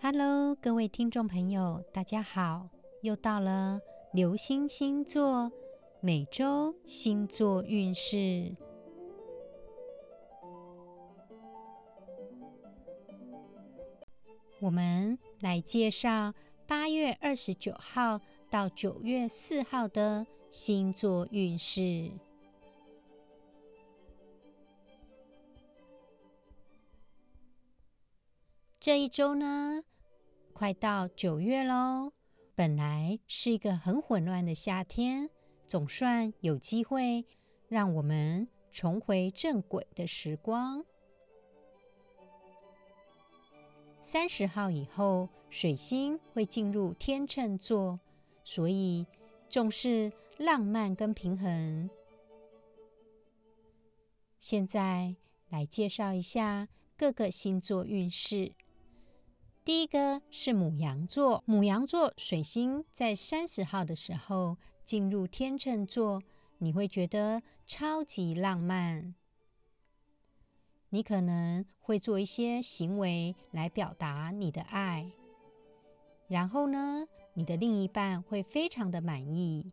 Hello，各位听众朋友，大家好！又到了流星星座每周星座运势。我们来介绍八月二十九号到九月四号的星座运势。这一周呢，快到九月喽。本来是一个很混乱的夏天，总算有机会让我们重回正轨的时光。三十号以后，水星会进入天秤座，所以重视浪漫跟平衡。现在来介绍一下各个星座运势。第一个是母羊座，母羊座水星在三十号的时候进入天秤座，你会觉得超级浪漫。你可能会做一些行为来表达你的爱，然后呢，你的另一半会非常的满意。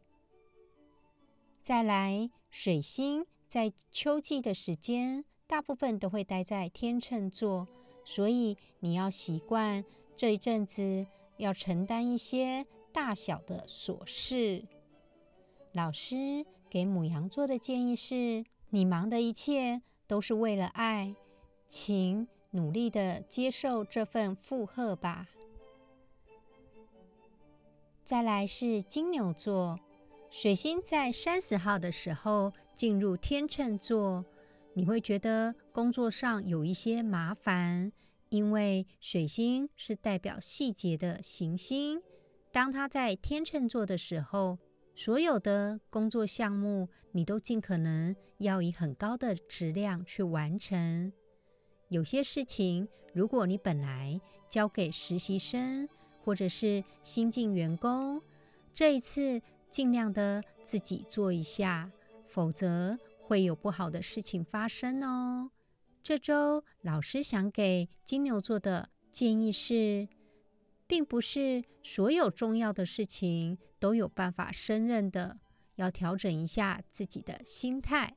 再来，水星在秋季的时间，大部分都会待在天秤座。所以你要习惯这一阵子要承担一些大小的琐事。老师给母羊座的建议是：你忙的一切都是为了爱，请努力的接受这份负荷吧。再来是金牛座，水星在三十号的时候进入天秤座。你会觉得工作上有一些麻烦，因为水星是代表细节的行星。当它在天秤座的时候，所有的工作项目你都尽可能要以很高的质量去完成。有些事情，如果你本来交给实习生或者是新进员工，这一次尽量的自己做一下，否则。会有不好的事情发生哦。这周老师想给金牛座的建议是，并不是所有重要的事情都有办法胜任的，要调整一下自己的心态。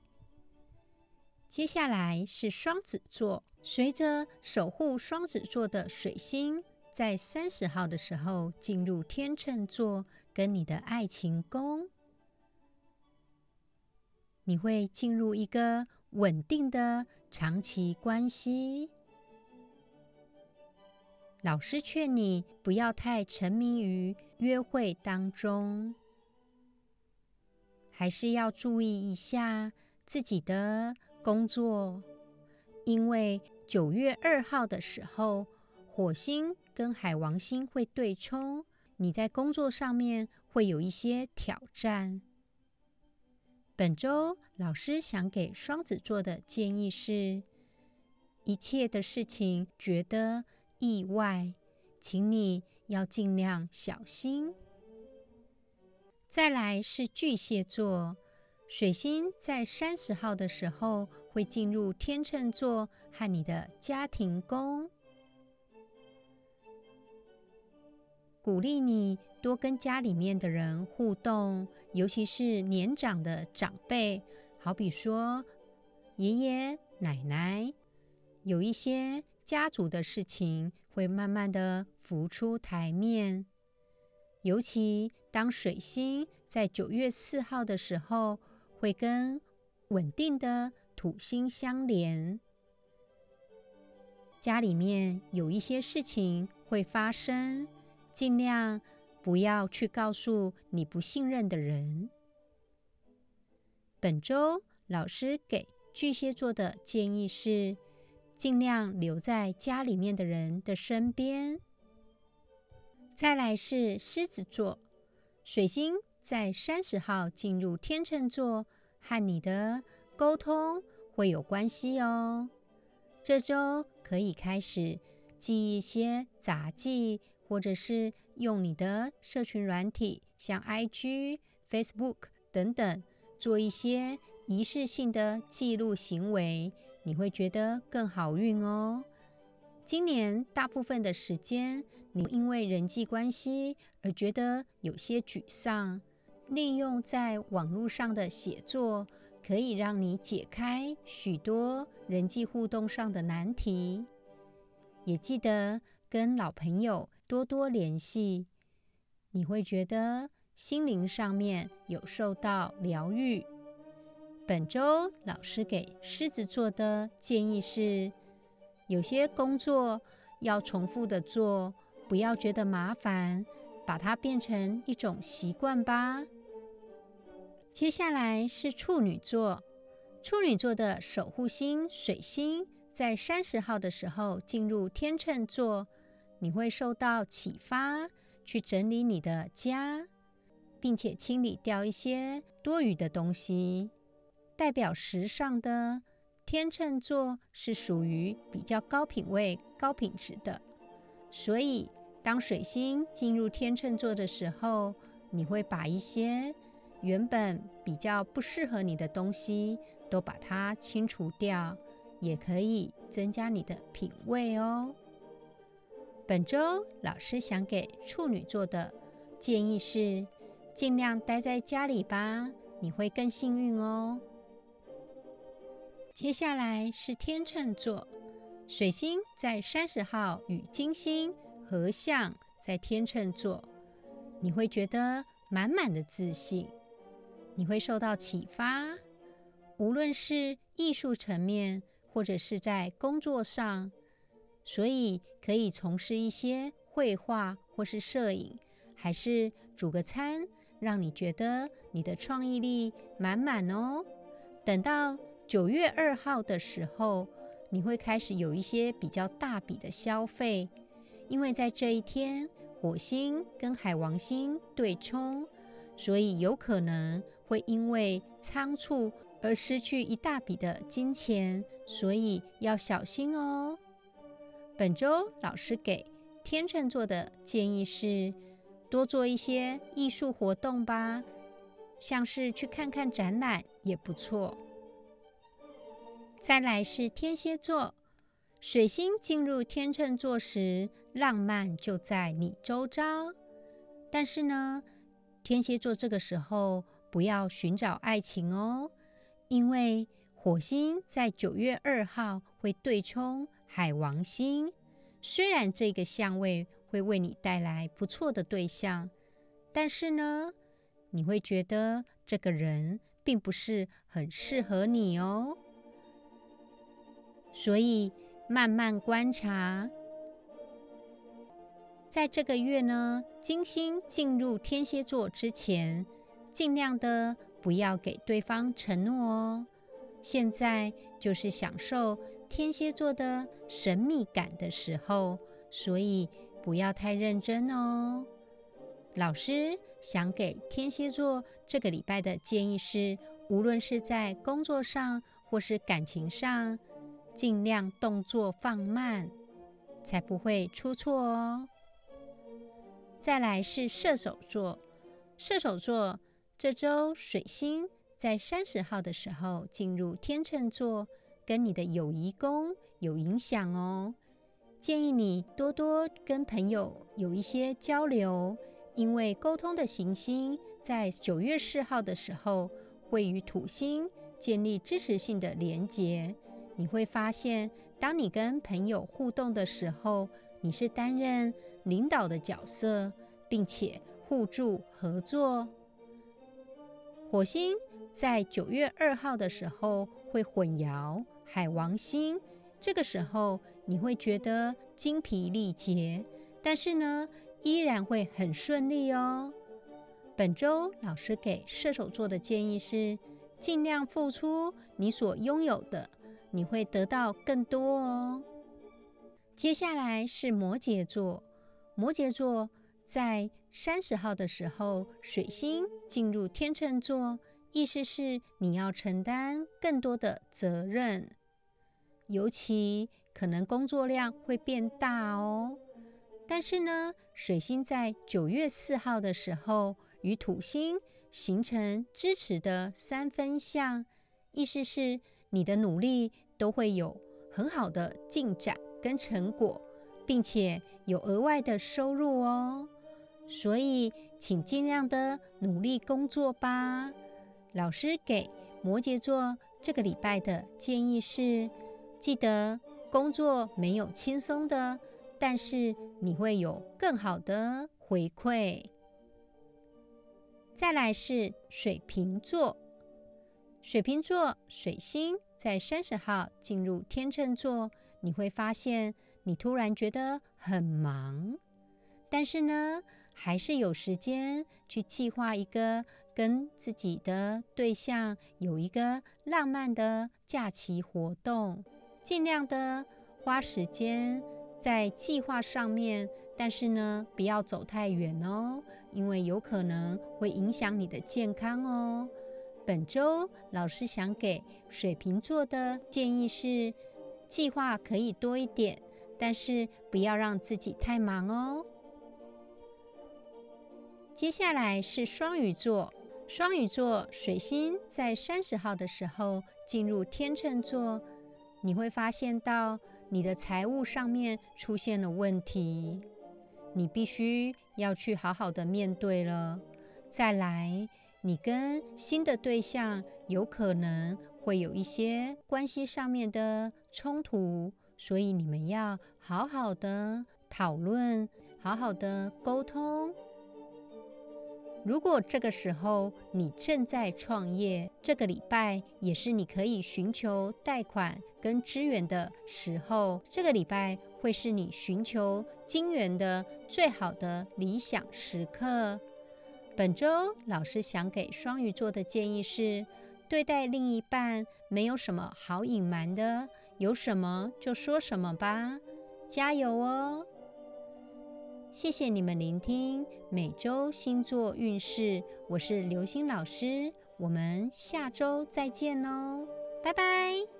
接下来是双子座，随着守护双子座的水星在三十号的时候进入天秤座，跟你的爱情宫。你会进入一个稳定的长期关系。老师劝你不要太沉迷于约会当中，还是要注意一下自己的工作，因为九月二号的时候，火星跟海王星会对冲，你在工作上面会有一些挑战。本周老师想给双子座的建议是：一切的事情觉得意外，请你要尽量小心。再来是巨蟹座，水星在三十号的时候会进入天秤座和你的家庭宫，鼓励你。多跟家里面的人互动，尤其是年长的长辈，好比说爷爷奶奶，有一些家族的事情会慢慢的浮出台面。尤其当水星在九月四号的时候，会跟稳定的土星相连，家里面有一些事情会发生，尽量。不要去告诉你不信任的人。本周老师给巨蟹座的建议是，尽量留在家里面的人的身边。再来是狮子座，水星在三十号进入天秤座，和你的沟通会有关系哦。这周可以开始记一些杂记，或者是。用你的社群软体，像 IG、Facebook 等等，做一些仪式性的记录行为，你会觉得更好运哦。今年大部分的时间，你因为人际关系而觉得有些沮丧。利用在网络上的写作，可以让你解开许多人际互动上的难题。也记得跟老朋友多多联系，你会觉得心灵上面有受到疗愈。本周老师给狮子座的建议是：有些工作要重复的做，不要觉得麻烦，把它变成一种习惯吧。接下来是处女座，处女座的守护星水星在三十号的时候进入天秤座，你会受到启发，去整理你的家，并且清理掉一些多余的东西。代表时尚的天秤座是属于比较高品位、高品质的，所以当水星进入天秤座的时候，你会把一些原本比较不适合你的东西都把它清除掉，也可以增加你的品味哦。本周老师想给处女座的建议是：尽量待在家里吧，你会更幸运哦。接下来是天秤座，水星在三十号与金星合相，在天秤座，你会觉得满满的自信，你会受到启发，无论是艺术层面或者是在工作上，所以可以从事一些绘画或是摄影，还是煮个餐，让你觉得你的创意力满满哦。等到。九月二号的时候，你会开始有一些比较大笔的消费，因为在这一天，火星跟海王星对冲，所以有可能会因为仓促而失去一大笔的金钱，所以要小心哦。本周老师给天秤座的建议是，多做一些艺术活动吧，像是去看看展览也不错。再来是天蝎座，水星进入天秤座时，浪漫就在你周遭。但是呢，天蝎座这个时候不要寻找爱情哦，因为火星在九月二号会对冲海王星。虽然这个相位会为你带来不错的对象，但是呢，你会觉得这个人并不是很适合你哦。所以慢慢观察，在这个月呢，金星进入天蝎座之前，尽量的不要给对方承诺哦。现在就是享受天蝎座的神秘感的时候，所以不要太认真哦。老师想给天蝎座这个礼拜的建议是，无论是在工作上或是感情上。尽量动作放慢，才不会出错哦。再来是射手座，射手座这周水星在三十号的时候进入天秤座，跟你的友谊宫有影响哦。建议你多多跟朋友有一些交流，因为沟通的行星在九月四号的时候会与土星建立支持性的连结。你会发现，当你跟朋友互动的时候，你是担任领导的角色，并且互助合作。火星在九月二号的时候会混淆海王星，这个时候你会觉得精疲力竭，但是呢，依然会很顺利哦。本周老师给射手座的建议是，尽量付出你所拥有的。你会得到更多哦。接下来是摩羯座，摩羯座在三十号的时候，水星进入天秤座，意思是你要承担更多的责任，尤其可能工作量会变大哦。但是呢，水星在九月四号的时候与土星形成支持的三分相，意思是。你的努力都会有很好的进展，跟成果，并且有额外的收入哦。所以，请尽量的努力工作吧。老师给摩羯座这个礼拜的建议是：记得工作没有轻松的，但是你会有更好的回馈。再来是水瓶座，水瓶座水星在三十号进入天秤座，你会发现你突然觉得很忙，但是呢。还是有时间去计划一个跟自己的对象有一个浪漫的假期活动，尽量的花时间在计划上面，但是呢，不要走太远哦，因为有可能会影响你的健康哦。本周老师想给水瓶座的建议是，计划可以多一点，但是不要让自己太忙哦。接下来是双鱼座，双鱼座水星在三十号的时候进入天秤座，你会发现到你的财务上面出现了问题，你必须要去好好的面对了。再来，你跟新的对象有可能会有一些关系上面的冲突，所以你们要好好的讨论，好好的沟通。如果这个时候你正在创业，这个礼拜也是你可以寻求贷款跟支援的时候。这个礼拜会是你寻求金援的最好的理想时刻。本周老师想给双鱼座的建议是：对待另一半没有什么好隐瞒的，有什么就说什么吧，加油哦！谢谢你们聆听每周星座运势，我是刘星老师，我们下周再见喽，拜拜。